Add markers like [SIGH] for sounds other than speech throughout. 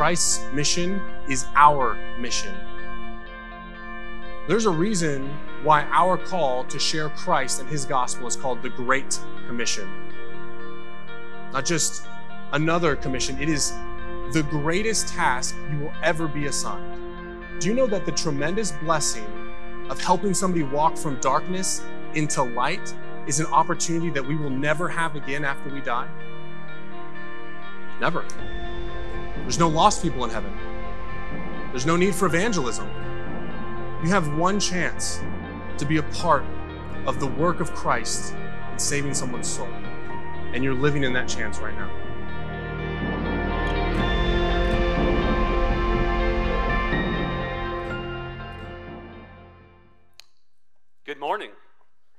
Christ's mission is our mission. There's a reason why our call to share Christ and his gospel is called the Great Commission. Not just another commission, it is the greatest task you will ever be assigned. Do you know that the tremendous blessing of helping somebody walk from darkness into light is an opportunity that we will never have again after we die? Never. There's no lost people in heaven. There's no need for evangelism. You have one chance to be a part of the work of Christ in saving someone's soul. And you're living in that chance right now. Good morning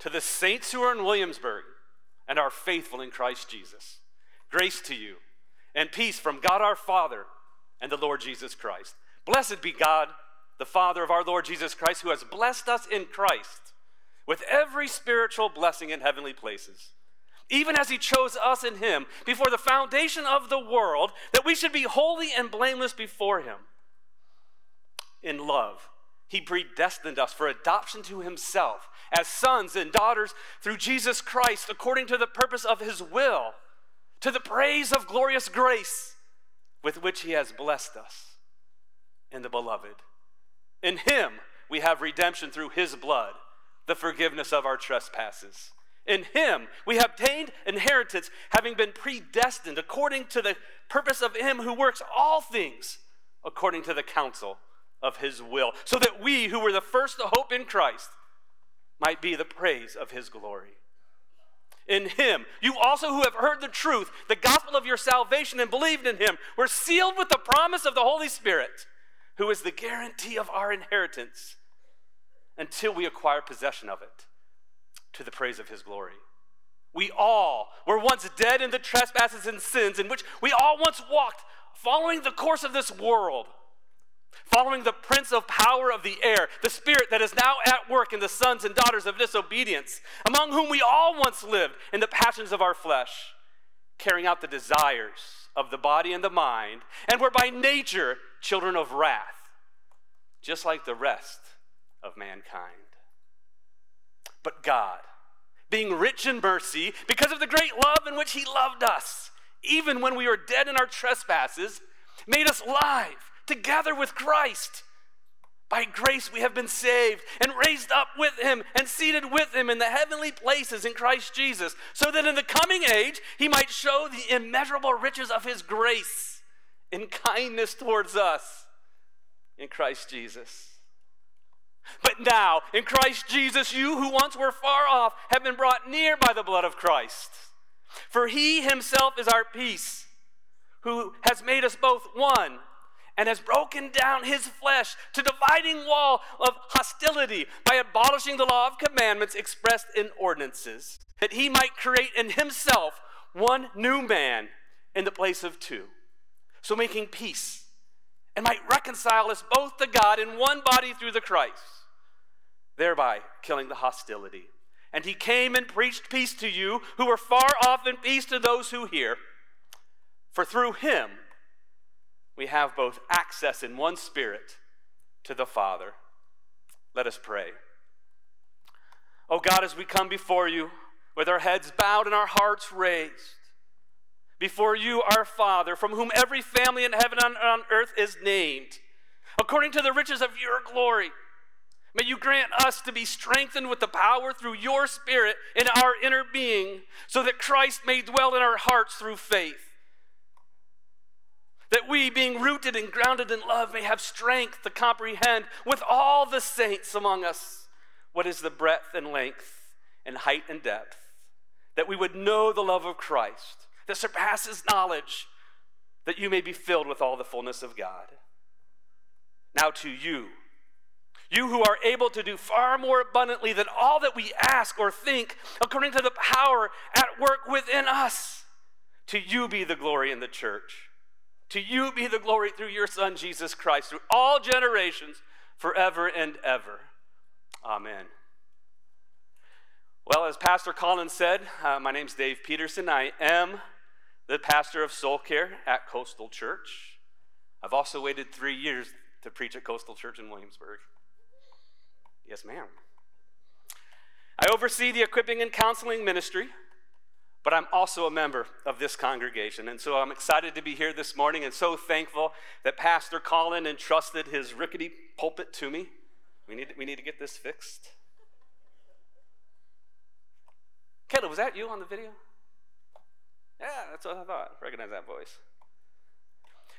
to the saints who are in Williamsburg and are faithful in Christ Jesus. Grace to you and peace from God our Father and the Lord Jesus Christ. Blessed be God, the Father of our Lord Jesus Christ, who has blessed us in Christ with every spiritual blessing in heavenly places. Even as he chose us in him before the foundation of the world, that we should be holy and blameless before him. In love, he predestined us for adoption to himself as sons and daughters through Jesus Christ, according to the purpose of his will to the praise of glorious grace with which he has blessed us in the beloved. In him we have redemption through his blood, the forgiveness of our trespasses. In him we have obtained inheritance, having been predestined according to the purpose of him who works all things according to the counsel of his will, so that we who were the first to hope in Christ might be the praise of his glory in him. You also, who have heard the truth, the gospel of your salvation, and believed in him, were sealed with the promise of the Holy Spirit, who is the guarantee of our inheritance until we acquire possession of it to the praise of his glory. We all were once dead in the trespasses and sins in which we all once walked, following the course of this world following the prince of power of the air, the spirit that is now at work in the sons and daughters of disobedience, among whom we all once lived in the passions of our flesh, carrying out the desires of the body and the mind, and were by nature children of wrath, just like the rest of mankind. But God, being rich in mercy, because of the great love in which He loved us, even when we were dead in our trespasses, made us live together with Christ. By grace we have been saved and raised up with him and seated with him in the heavenly places in Christ Jesus, so that in the coming age he might show the immeasurable riches of his grace in kindness towards us in Christ Jesus. But now, in Christ Jesus, you who once were far off have been brought near by the blood of Christ. For he himself is our peace, who has made us both one and has broken down his flesh to dividing wall of hostility by abolishing the law of commandments expressed in ordinances, that he might create in himself one new man in the place of two, so making peace and might reconcile us both to God in one body through the Christ, thereby killing the hostility. And he came and preached peace to you who were far off and peace to those who hear. For through him we have both access in one spirit to the Father. Let us pray. Oh God, as we come before you with our heads bowed and our hearts raised, before you, our Father, from whom every family in heaven and on earth is named, according to the riches of your glory, may you grant us to be strengthened with the power through your Spirit in our inner being, so that Christ may dwell in our hearts through faith that we, being rooted and grounded in love, may have strength to comprehend with all the saints among us what is the breadth and length and height and depth, that we would know the love of Christ that surpasses knowledge, that you may be filled with all the fullness of God. Now to you, you who are able to do far more abundantly than all that we ask or think, according to the power at work within us, to you be the glory in the church to you be the glory through your Son, Jesus Christ, through all generations, forever and ever. Amen. Well, as Pastor Collins said, uh, my name's Dave Peterson. I am the pastor of soul care at Coastal Church. I've also waited three years to preach at Coastal Church in Williamsburg. Yes, ma'am. I oversee the equipping and counseling ministry, but I'm also a member of this congregation. And so I'm excited to be here this morning and so thankful that Pastor Colin entrusted his rickety pulpit to me. We need, we need to get this fixed. Caleb, was that you on the video? Yeah, that's what I thought. Recognize that voice.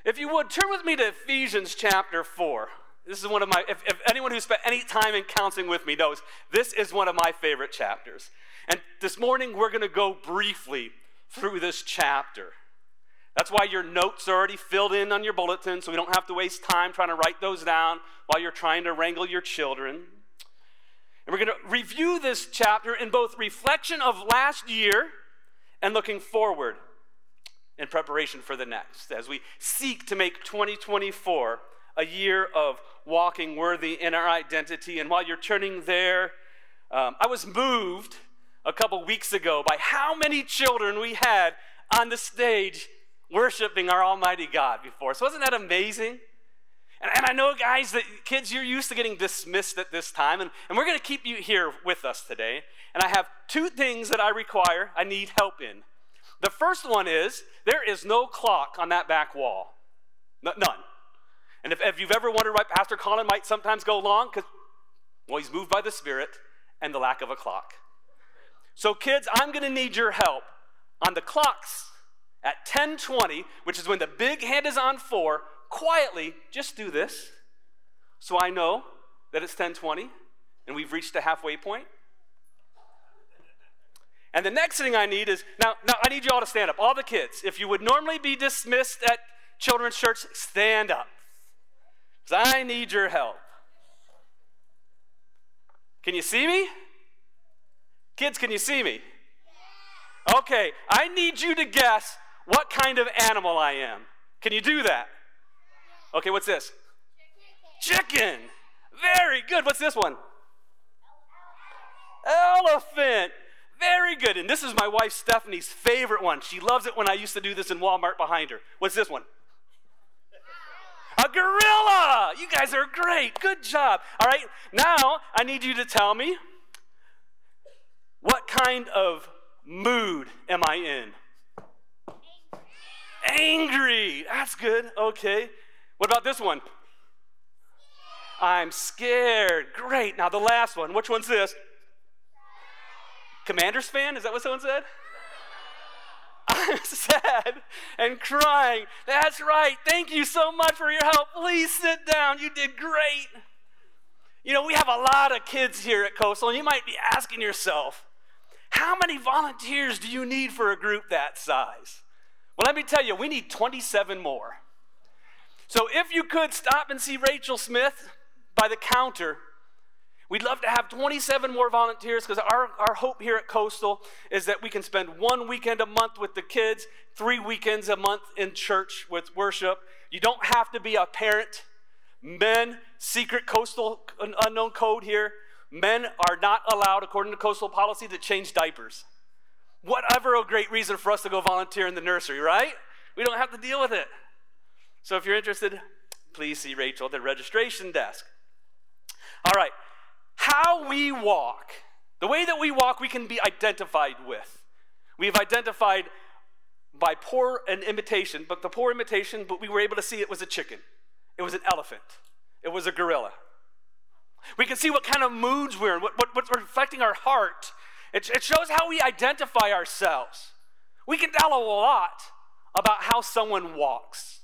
If you would, turn with me to Ephesians chapter 4. This is one of my, if, if anyone who spent any time in counseling with me knows, this is one of my favorite chapters. And this morning we're going to go briefly through this chapter. That's why your notes are already filled in on your bulletin, so we don't have to waste time trying to write those down while you're trying to wrangle your children. And we're going to review this chapter in both reflection of last year and looking forward in preparation for the next as we seek to make 2024 a year of walking worthy in our identity. And while you're turning there, um, I was moved a couple weeks ago by how many children we had on the stage worshiping our Almighty God before. So, wasn't that amazing? And, and I know, guys, that kids, you're used to getting dismissed at this time, and, and we're going to keep you here with us today. And I have two things that I require, I need help in. The first one is there is no clock on that back wall. N- none. And if, if, you've ever wondered why Pastor Colin might sometimes go long, because, well, he's moved by the Spirit and the lack of a clock. So, kids, I'm going to need your help on the clocks at 10:20, which is when the big hand is on four. Quietly, just do this, so I know that it's 10:20 and we've reached a halfway point. And the next thing I need is now, now I need you all to stand up. All the kids, if you would normally be dismissed at children's church, stand up. Because I need your help. Can you see me? Kids, can you see me? Okay, I need you to guess what kind of animal I am. Can you do that? Okay, what's this? Chicken. Very good. What's this one? Elephant. Very good. And this is my wife Stephanie's favorite one. She loves it when I used to do this in Walmart behind her. What's this one? A gorilla. You guys are great. Good job. All right. Now I need you to tell me what kind of mood am I in? Angry. That's good. Okay. What about this one? I'm scared. Great. Now the last one. Which one's this? Commanders fan? Is that what someone said? [LAUGHS] I'm sad and crying. That's right. Thank you so much for your help. Please sit down. You did great. You know, we have a lot of kids here at Coastal, and you might be asking yourself, how many volunteers do you need for a group that size? Well, let me tell you, we need 27 more. So if you could stop and see Rachel Smith by the counter, We'd love to have 27 more volunteers because our, our hope here at Coastal is that we can spend one weekend a month with the kids, three weekends a month in church with worship. You don't have to be a parent. Men, secret coastal unknown code here, men are not allowed, according to coastal policy, to change diapers. Whatever a great reason for us to go volunteer in the nursery, right? We don't have to deal with it. So if you're interested, please see Rachel at the registration desk. All right, how we walk, the way that we walk, we can be identified with. We've identified by poor an imitation, but the poor imitation, but we were able to see it was a chicken, it was an elephant, it was a gorilla. We can see what kind of moods we're in, what, what, what's reflecting our heart. It, it shows how we identify ourselves. We can tell a lot about how someone walks.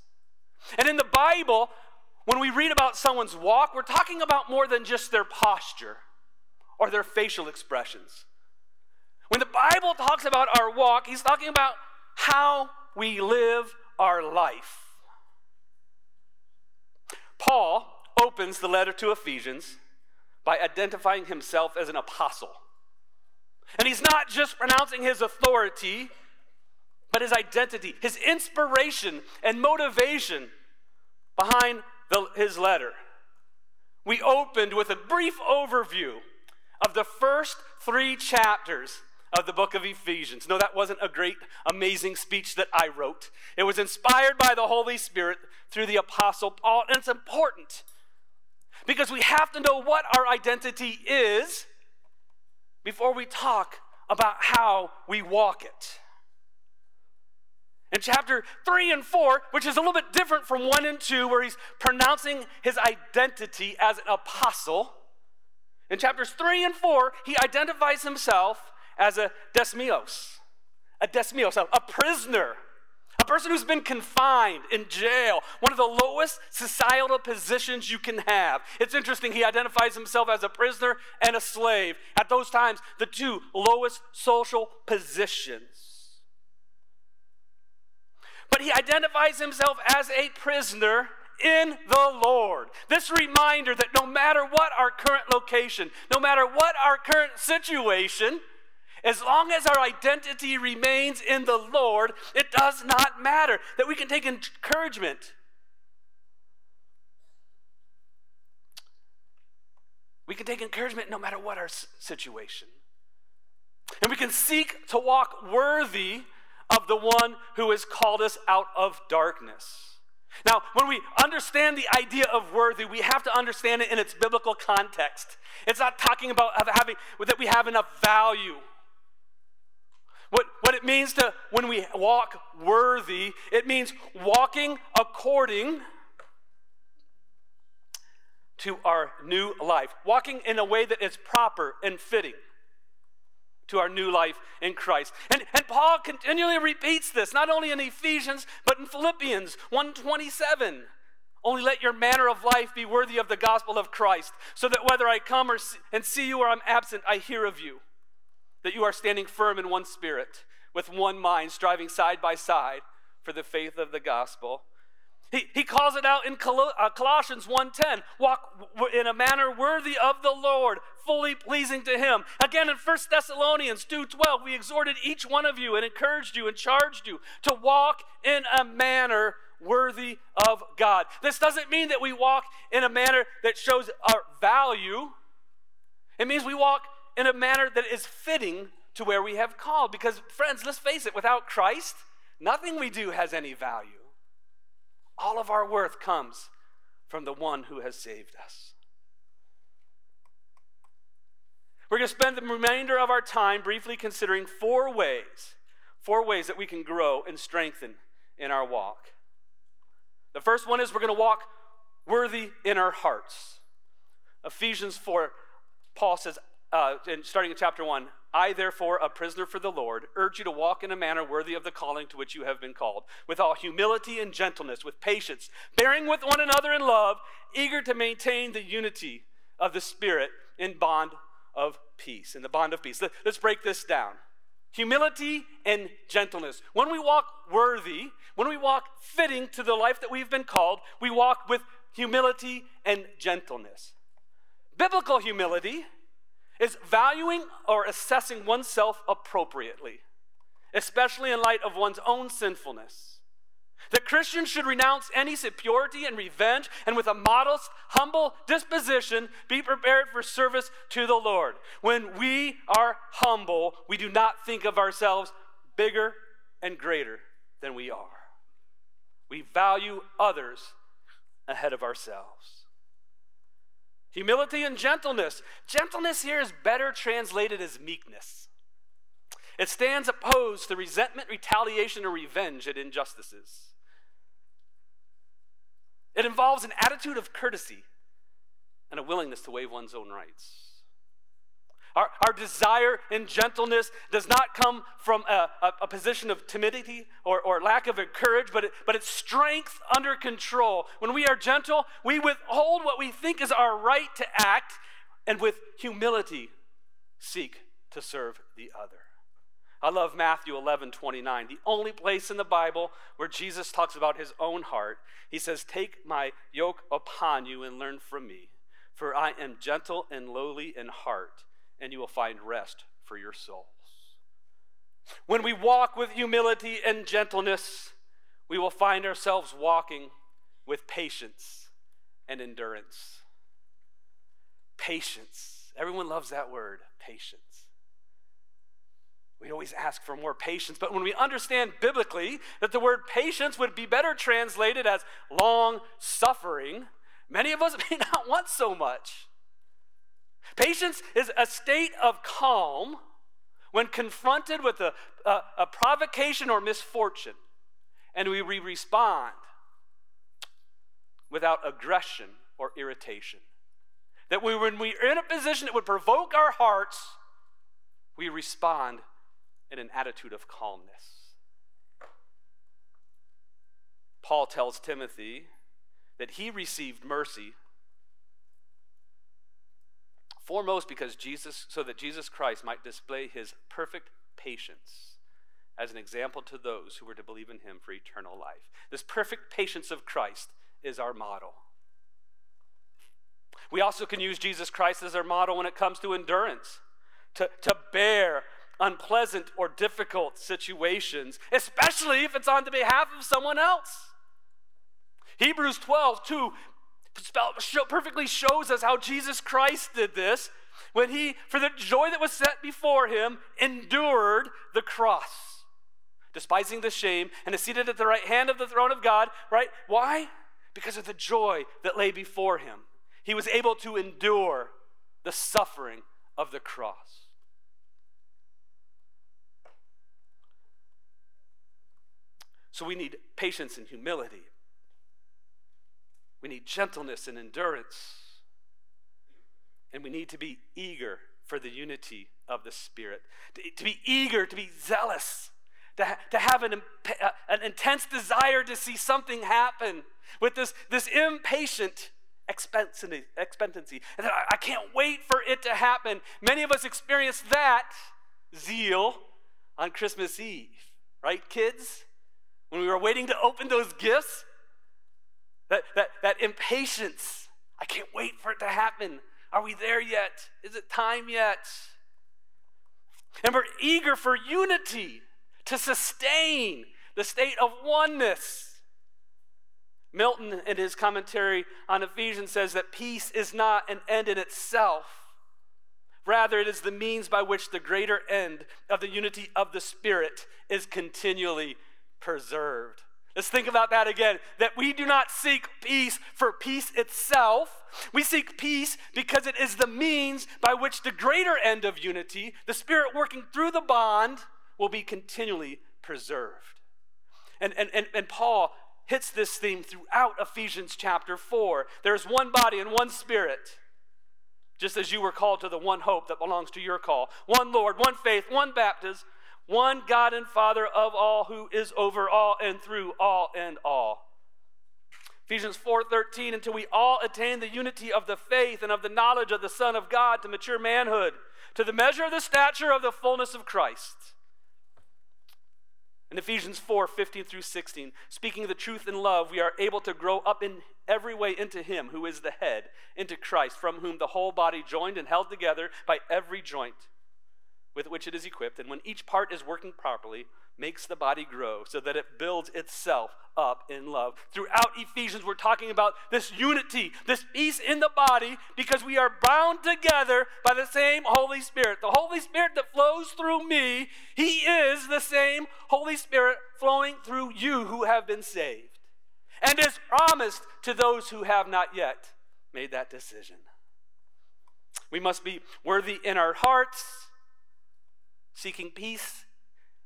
And in the Bible, when we read about someone's walk, we're talking about more than just their posture or their facial expressions. When the Bible talks about our walk, he's talking about how we live our life. Paul opens the letter to Ephesians by identifying himself as an apostle. And he's not just pronouncing his authority, but his identity, his inspiration and motivation behind the, his letter. We opened with a brief overview of the first three chapters of the book of Ephesians. No, that wasn't a great, amazing speech that I wrote. It was inspired by the Holy Spirit through the Apostle Paul. And it's important because we have to know what our identity is before we talk about how we walk it. In chapter 3 and 4, which is a little bit different from 1 and 2, where he's pronouncing his identity as an apostle, in chapters 3 and 4, he identifies himself as a desmios, a desmios, a prisoner, person who's been confined in jail, one of the lowest societal positions you can have. It's interesting, he identifies himself as a prisoner and a slave. At those times, the two lowest social positions. But he identifies himself as a prisoner in the Lord. This reminder that no matter what our current location, no matter what our current situation, as long as our identity remains in the Lord, it does not matter. That we can take encouragement. We can take encouragement no matter what our situation. And we can seek to walk worthy of the one who has called us out of darkness. Now, when we understand the idea of worthy, we have to understand it in its biblical context. It's not talking about having that we have enough value. What, what it means to when we walk worthy, it means walking according to our new life, walking in a way that is proper and fitting to our new life in Christ. And, and Paul continually repeats this, not only in Ephesians, but in Philippians 127. Only let your manner of life be worthy of the gospel of Christ, so that whether I come or see, and see you or I'm absent, I hear of you. That you are standing firm in one spirit, with one mind, striving side by side for the faith of the gospel. He, he calls it out in uh, Colossians 1.10, walk in a manner worthy of the Lord, fully pleasing to him. Again in 1 Thessalonians 2.12, we exhorted each one of you and encouraged you and charged you to walk in a manner worthy of God. This doesn't mean that we walk in a manner that shows our value. It means we walk in a manner that is fitting to where we have called. Because, friends, let's face it, without Christ, nothing we do has any value. All of our worth comes from the one who has saved us. We're going to spend the remainder of our time briefly considering four ways, four ways that we can grow and strengthen in our walk. The first one is we're going to walk worthy in our hearts. Ephesians 4, Paul says, uh, in, starting in chapter 1, I, therefore, a prisoner for the Lord, urge you to walk in a manner worthy of the calling to which you have been called, with all humility and gentleness, with patience, bearing with one another in love, eager to maintain the unity of the Spirit in bond of peace. In the bond of peace. Let's break this down. Humility and gentleness. When we walk worthy, when we walk fitting to the life that we've been called, we walk with humility and gentleness. Biblical humility is valuing or assessing oneself appropriately, especially in light of one's own sinfulness. That Christians should renounce any superiority and revenge, and with a modest, humble disposition, be prepared for service to the Lord. When we are humble, we do not think of ourselves bigger and greater than we are. We value others ahead of ourselves. Humility and gentleness. Gentleness here is better translated as meekness. It stands opposed to resentment, retaliation, or revenge at injustices. It involves an attitude of courtesy and a willingness to waive one's own rights. Our, our desire in gentleness does not come from a, a, a position of timidity or, or lack of courage, but, it, but it's strength under control. When we are gentle, we withhold what we think is our right to act, and with humility, seek to serve the other. I love Matthew 11 29, the only place in the Bible where Jesus talks about his own heart. He says, Take my yoke upon you and learn from me, for I am gentle and lowly in heart and you will find rest for your souls. When we walk with humility and gentleness, we will find ourselves walking with patience and endurance. Patience. Everyone loves that word, patience. we always ask for more patience. But when we understand biblically that the word patience would be better translated as long suffering, many of us [LAUGHS] may not want so much. Patience is a state of calm when confronted with a, a, a provocation or misfortune, and we respond without aggression or irritation. That we, when we're in a position that would provoke our hearts, we respond in an attitude of calmness. Paul tells Timothy that he received mercy foremost because Jesus so that Jesus Christ might display his perfect patience as an example to those who were to believe in him for eternal life. This perfect patience of Christ is our model. We also can use Jesus Christ as our model when it comes to endurance, to, to bear unpleasant or difficult situations, especially if it's on the behalf of someone else. Hebrews 12, 2 perfectly shows us how Jesus Christ did this when he, for the joy that was set before him, endured the cross, despising the shame, and is seated at the right hand of the throne of God, right? Why? Because of the joy that lay before him. He was able to endure the suffering of the cross. So we need patience and humility. We need gentleness and endurance. And we need to be eager for the unity of the Spirit, to, to be eager, to be zealous, to, ha- to have an, uh, an intense desire to see something happen with this, this impatient expectancy. And I, I can't wait for it to happen. Many of us experience that zeal on Christmas Eve, right, kids? When we were waiting to open those gifts, that, that, that impatience. I can't wait for it to happen. Are we there yet? Is it time yet? And we're eager for unity to sustain the state of oneness. Milton, in his commentary on Ephesians, says that peace is not an end in itself. Rather, it is the means by which the greater end of the unity of the Spirit is continually preserved. Let's think about that again. That we do not seek peace for peace itself. We seek peace because it is the means by which the greater end of unity, the Spirit working through the bond, will be continually preserved. And, and, and, and Paul hits this theme throughout Ephesians chapter 4. There's one body and one Spirit, just as you were called to the one hope that belongs to your call. One Lord, one faith, one baptism one God and Father of all, who is over all and through all and all. Ephesians 4:13 until we all attain the unity of the faith and of the knowledge of the Son of God to mature manhood, to the measure of the stature of the fullness of Christ. In Ephesians 4 15 through 16, speaking the truth in love, we are able to grow up in every way into Him who is the head, into Christ, from whom the whole body, joined and held together by every joint with which it is equipped, and when each part is working properly, makes the body grow so that it builds itself up in love. Throughout Ephesians, we're talking about this unity, this peace in the body, because we are bound together by the same Holy Spirit. The Holy Spirit that flows through me, He is the same Holy Spirit flowing through you who have been saved, and is promised to those who have not yet made that decision. We must be worthy in our hearts seeking peace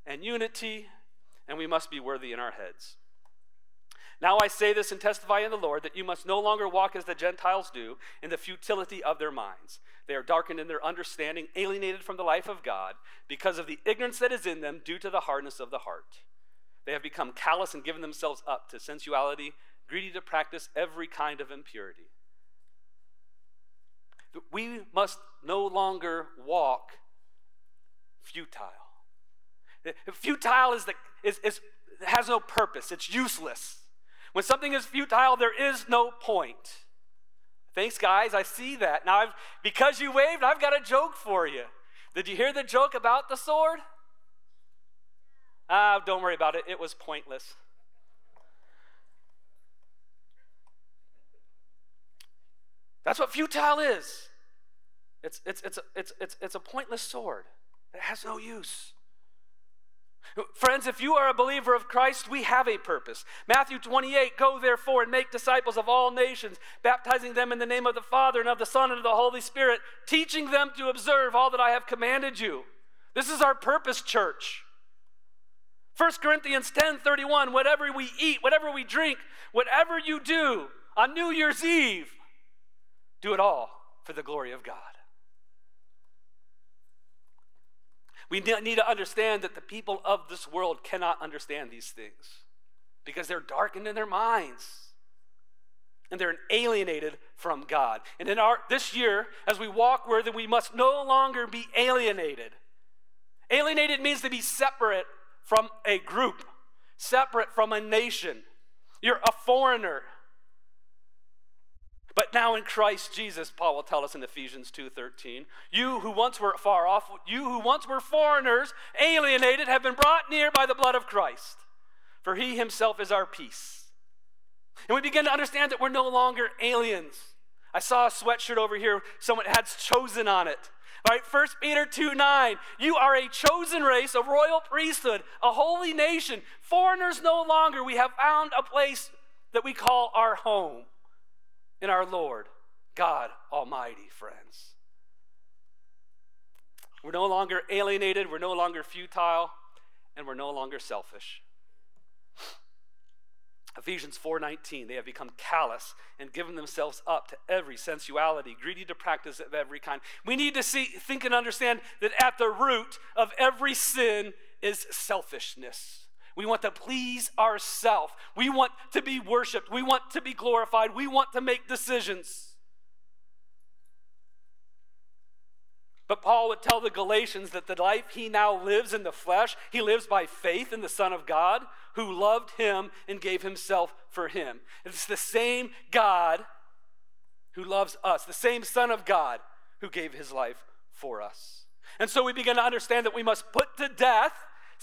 and unity, and we must be worthy in our heads. Now I say this and testify in the Lord that you must no longer walk as the Gentiles do in the futility of their minds. They are darkened in their understanding, alienated from the life of God because of the ignorance that is in them due to the hardness of the heart. They have become callous and given themselves up to sensuality, greedy to practice every kind of impurity. We must no longer walk futile. Futile is the, is, is, has no purpose, it's useless. When something is futile, there is no point. Thanks, guys. I see that. Now, I've, because you waved, I've got a joke for you. Did you hear the joke about the sword? Ah, don't worry about it. It was pointless. That's what futile is. It's, it's, it's, it's, it's, it's a pointless sword. It has no use. Friends, if you are a believer of Christ, we have a purpose. Matthew 28 Go therefore and make disciples of all nations, baptizing them in the name of the Father and of the Son and of the Holy Spirit, teaching them to observe all that I have commanded you. This is our purpose, church. 1 Corinthians 10 31 Whatever we eat, whatever we drink, whatever you do on New Year's Eve, do it all for the glory of God. We need to understand that the people of this world cannot understand these things because they're darkened in their minds and they're alienated from God. And in our this year, as we walk where we must no longer be alienated. Alienated means to be separate from a group, separate from a nation. You're a foreigner. But now in Christ Jesus, Paul will tell us in Ephesians 2:13, you who once were far off, you who once were foreigners, alienated, have been brought near by the blood of Christ. For he himself is our peace. And we begin to understand that we're no longer aliens. I saw a sweatshirt over here, someone had chosen on it. All right, 1 Peter 2 9. You are a chosen race, a royal priesthood, a holy nation. Foreigners no longer. We have found a place that we call our home in our Lord God Almighty, friends. We're no longer alienated, we're no longer futile, and we're no longer selfish. Ephesians 4:19 they have become callous and given themselves up to every sensuality greedy to practice of every kind. We need to see think and understand that at the root of every sin is selfishness. We want to please ourselves. We want to be worshiped. We want to be glorified. We want to make decisions. But Paul would tell the Galatians that the life he now lives in the flesh, he lives by faith in the Son of God who loved him and gave himself for him. It's the same God who loves us, the same Son of God who gave his life for us. And so we begin to understand that we must put to death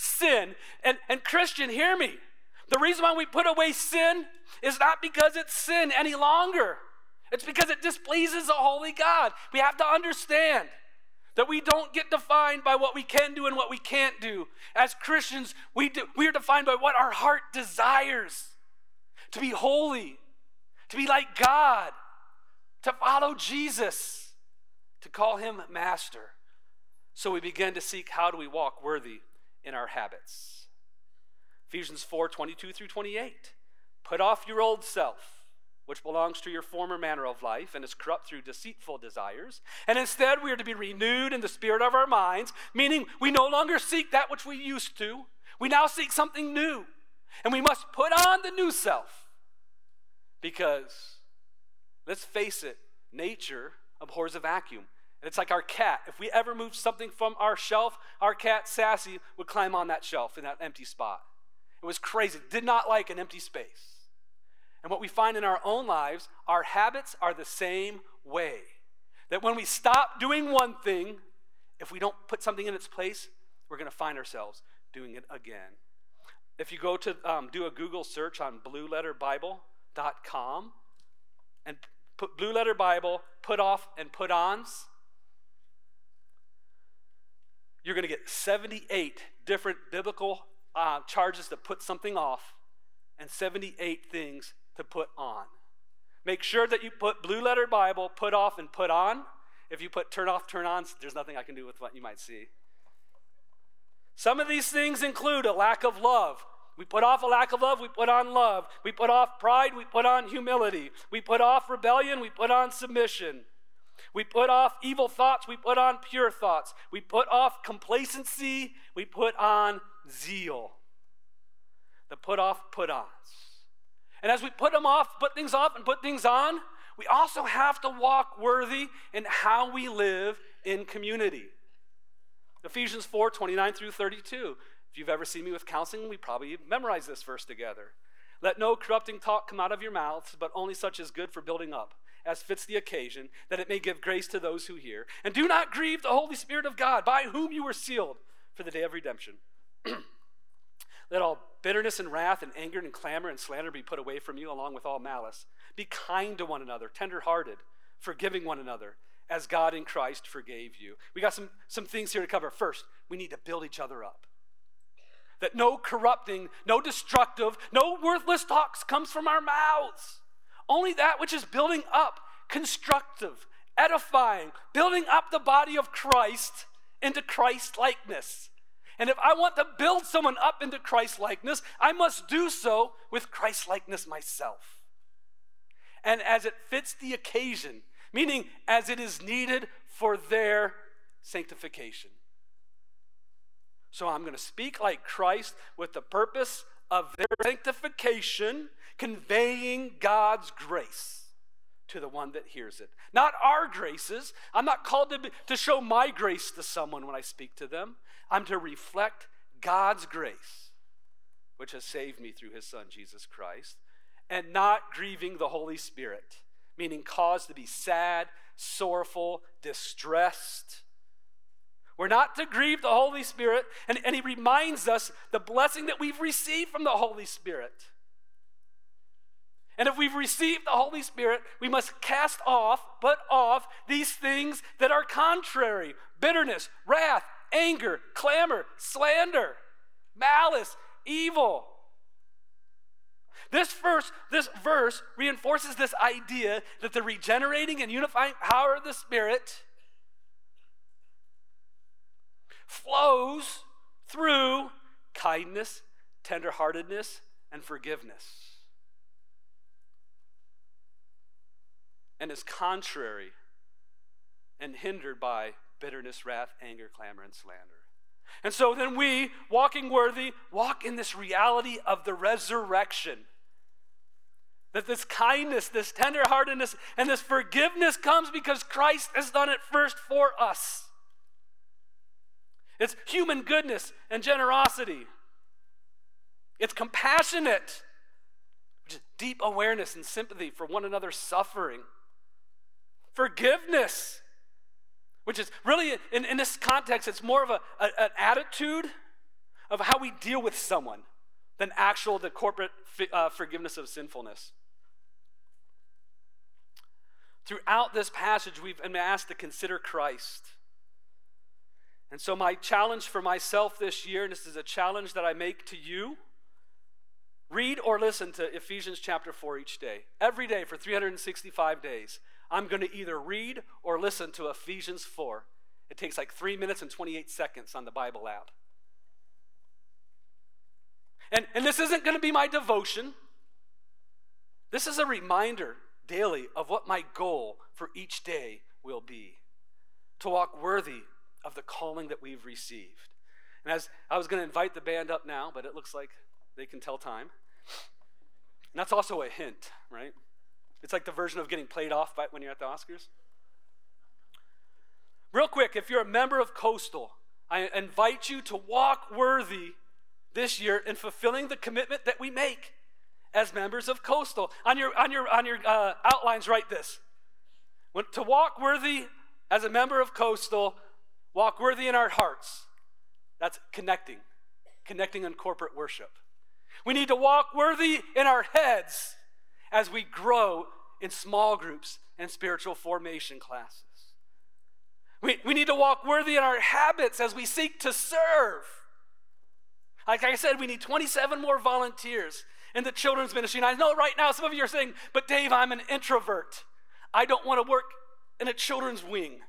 sin. And, and Christian, hear me. The reason why we put away sin is not because it's sin any longer. It's because it displeases a holy God. We have to understand that we don't get defined by what we can do and what we can't do. As Christians, we, do, we are defined by what our heart desires to be holy, to be like God, to follow Jesus, to call him master. So we begin to seek how do we walk worthy in our habits. Ephesians 4 22 through 28. Put off your old self, which belongs to your former manner of life and is corrupt through deceitful desires. And instead, we are to be renewed in the spirit of our minds, meaning we no longer seek that which we used to. We now seek something new. And we must put on the new self. Because, let's face it, nature abhors a vacuum. And it's like our cat. If we ever moved something from our shelf, our cat, Sassy, would climb on that shelf in that empty spot. It was crazy. Did not like an empty space. And what we find in our own lives, our habits are the same way. That when we stop doing one thing, if we don't put something in its place, we're going to find ourselves doing it again. If you go to um, do a Google search on blueletterbible.com and put blue letter Bible, put off and put ons, you're going to get 78 different biblical uh, charges to put something off and 78 things to put on. Make sure that you put blue letter Bible, put off, and put on. If you put turn off, turn on, there's nothing I can do with what you might see. Some of these things include a lack of love. We put off a lack of love, we put on love. We put off pride, we put on humility. We put off rebellion, we put on submission. We put off evil thoughts, we put on pure thoughts. We put off complacency, we put on zeal. The put off put ons. And as we put them off, put things off, and put things on, we also have to walk worthy in how we live in community. Ephesians 4 29 through 32. If you've ever seen me with counseling, we probably memorize this verse together. Let no corrupting talk come out of your mouths, but only such as good for building up as fits the occasion, that it may give grace to those who hear. And do not grieve the Holy Spirit of God, by whom you were sealed for the day of redemption. [CLEARS THROAT] Let all bitterness and wrath and anger and clamor and slander be put away from you, along with all malice. Be kind to one another, tenderhearted, forgiving one another, as God in Christ forgave you. We got some, some things here to cover. First, we need to build each other up. that no corrupting, no destructive, no worthless talks comes from our mouths. Only that which is building up, constructive, edifying, building up the body of Christ into Christ likeness. And if I want to build someone up into Christ likeness, I must do so with Christ likeness myself. And as it fits the occasion, meaning as it is needed for their sanctification. So I'm going to speak like Christ with the purpose of their sanctification, conveying God's grace to the one that hears it. Not our graces. I'm not called to, be, to show my grace to someone when I speak to them. I'm to reflect God's grace, which has saved me through his son, Jesus Christ, and not grieving the Holy Spirit, meaning cause to be sad, sorrowful, distressed. We're not to grieve the Holy Spirit, and, and he reminds us the blessing that we've received from the Holy Spirit. And if we've received the Holy Spirit, we must cast off, but off these things that are contrary bitterness, wrath, anger, clamor, slander, malice, evil. This verse, this verse reinforces this idea that the regenerating and unifying power of the Spirit flows through kindness, tenderheartedness, and forgiveness. And is contrary and hindered by bitterness, wrath, anger, clamor, and slander. And so then we, walking worthy, walk in this reality of the resurrection. That this kindness, this tenderheartedness, and this forgiveness comes because Christ has done it first for us. It's human goodness and generosity. It's compassionate, which is deep awareness and sympathy for one another's suffering forgiveness, which is really, in, in this context, it's more of a, a, an attitude of how we deal with someone than actual the corporate uh, forgiveness of sinfulness. Throughout this passage, we've been asked to consider Christ. And so, my challenge for myself this year, and this is a challenge that I make to you read or listen to Ephesians chapter 4 each day, every day for 365 days. I'm going to either read or listen to Ephesians 4. It takes like three minutes and 28 seconds on the Bible app. And, and this isn't going to be my devotion. This is a reminder daily of what my goal for each day will be to walk worthy of the calling that we've received. And as I was going to invite the band up now, but it looks like they can tell time. And that's also a hint, right? It's like the version of getting played off by, when you're at the Oscars. Real quick, if you're a member of Coastal, I invite you to walk worthy this year in fulfilling the commitment that we make as members of Coastal. On your, on your, on your uh, outlines, write this. When, to walk worthy as a member of Coastal, walk worthy in our hearts. That's connecting, connecting in corporate worship. We need to walk worthy in our heads as we grow in small groups and spiritual formation classes. We, we need to walk worthy in our habits as we seek to serve. Like I said, we need 27 more volunteers in the children's ministry. And I know right now some of you are saying, but Dave, I'm an introvert. I don't want to work in a children's wing.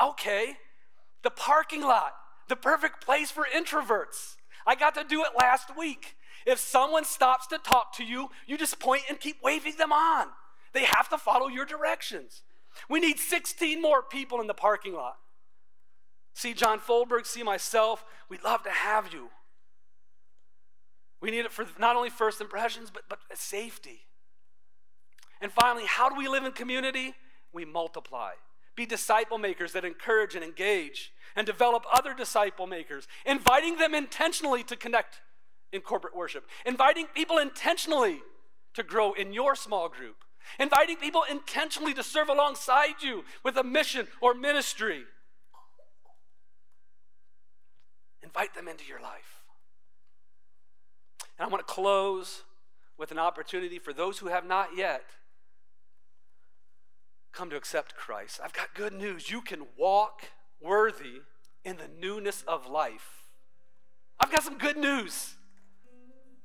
Okay, the parking lot, the perfect place for introverts. I got to do it last week. If someone stops to talk to you, you just point and keep waving them on. They have to follow your directions. We need 16 more people in the parking lot. See John Foldberg, see myself. We'd love to have you. We need it for not only first impressions, but, but safety. And finally, how do we live in community? We multiply. Be disciple makers that encourage and engage and develop other disciple makers, inviting them intentionally to connect in corporate worship, inviting people intentionally to grow in your small group, inviting people intentionally to serve alongside you with a mission or ministry. Invite them into your life. And I want to close with an opportunity for those who have not yet come to accept Christ. I've got good news. You can walk worthy in the newness of life I've got some good news.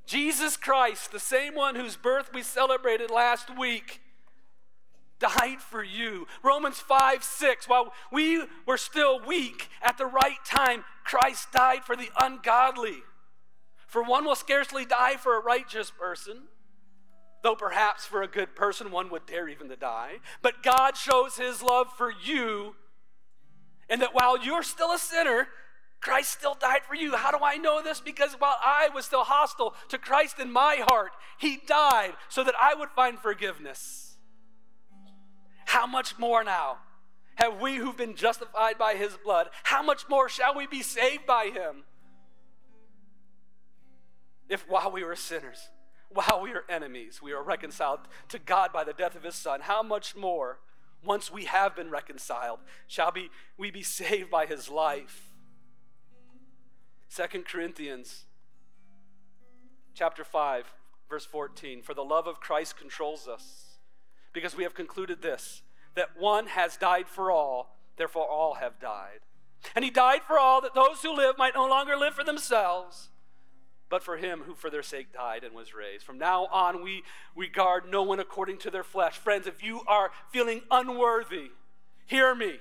Jesus Christ, the same one whose birth we celebrated last week, died for you. Romans 5 6, while we were still weak, at the right time, Christ died for the ungodly. For one will scarcely die for a righteous person, though perhaps for a good person one would dare even to die. But God shows his love for you, and that while you're still a sinner, Christ still died for you. How do I know this? Because while I was still hostile to Christ in my heart, he died so that I would find forgiveness. How much more now have we who've been justified by his blood? How much more shall we be saved by him? If while we were sinners, while we were enemies, we are reconciled to God by the death of his son, how much more, once we have been reconciled, shall be, we be saved by his life? Second Corinthians chapter 5, verse 14. For the love of Christ controls us because we have concluded this that one has died for all, therefore all have died. And he died for all, that those who live might no longer live for themselves, but for him who for their sake died and was raised. From now on, we regard no one according to their flesh. Friends, if you are feeling unworthy, hear me.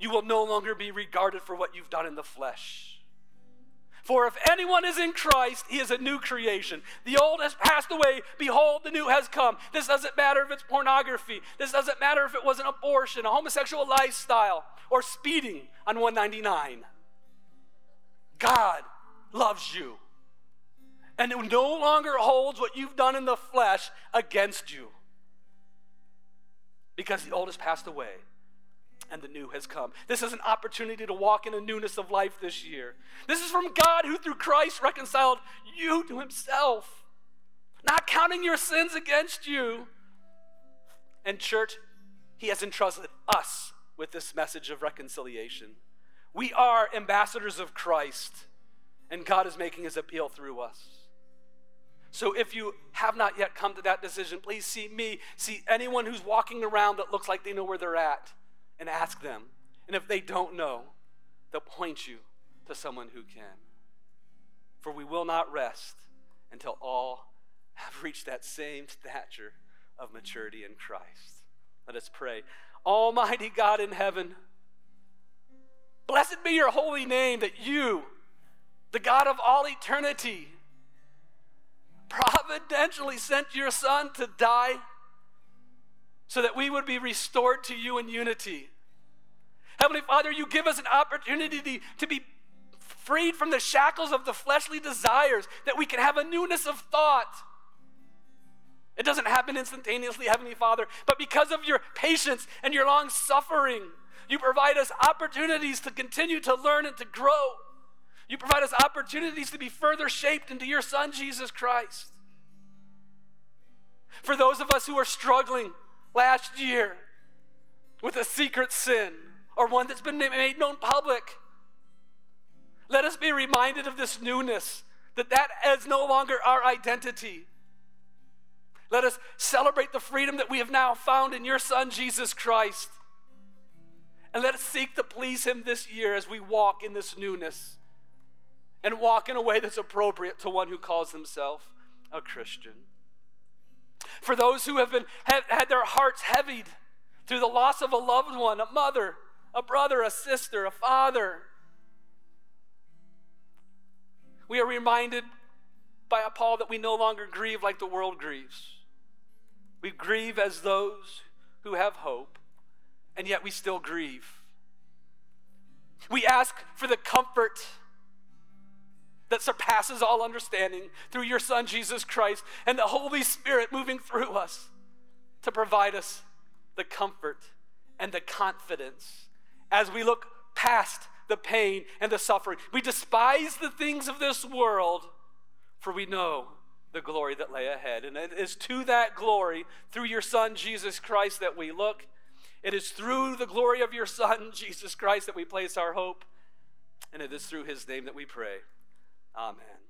You will no longer be regarded for what you've done in the flesh. For if anyone is in Christ, he is a new creation. The old has passed away. Behold, the new has come. This doesn't matter if it's pornography. This doesn't matter if it was an abortion, a homosexual lifestyle, or speeding on 199. God loves you. And it no longer holds what you've done in the flesh against you. Because the old has passed away and the new has come. This is an opportunity to walk in a newness of life this year. This is from God who, through Christ, reconciled you to himself, not counting your sins against you. And, church, he has entrusted us with this message of reconciliation. We are ambassadors of Christ, and God is making his appeal through us. So if you have not yet come to that decision, please see me, see anyone who's walking around that looks like they know where they're at and ask them. And if they don't know, they'll point you to someone who can. For we will not rest until all [LAUGHS] have reached that same stature of maturity in Christ. Let us pray. Almighty God in heaven, blessed be your holy name that you, the God of all eternity, providentially sent your Son to die so that we would be restored to you in unity. Heavenly Father, you give us an opportunity to be freed from the shackles of the fleshly desires, that we can have a newness of thought. It doesn't happen instantaneously, Heavenly Father, but because of your patience and your long suffering, you provide us opportunities to continue to learn and to grow. You provide us opportunities to be further shaped into your Son, Jesus Christ. For those of us who are struggling last year with a secret sin or one that's been made known public. Let us be reminded of this newness, that that is no longer our identity. Let us celebrate the freedom that we have now found in your Son, Jesus Christ. And let us seek to please Him this year as we walk in this newness and walk in a way that's appropriate to one who calls himself a Christian. For those who have been have had their hearts heavied through the loss of a loved one, a mother, a brother, a sister, a father, we are reminded by Paul that we no longer grieve like the world grieves. We grieve as those who have hope, and yet we still grieve. We ask for the comfort that surpasses all understanding through your Son, Jesus Christ, and the Holy Spirit moving through us to provide us the comfort and the confidence as we look past the pain and the suffering. We despise the things of this world, for we know the glory that lay ahead. And it is to that glory, through your Son, Jesus Christ, that we look. It is through the glory of your Son, [LAUGHS] Jesus Christ, that we place our hope. And it is through his name that we pray. Amen.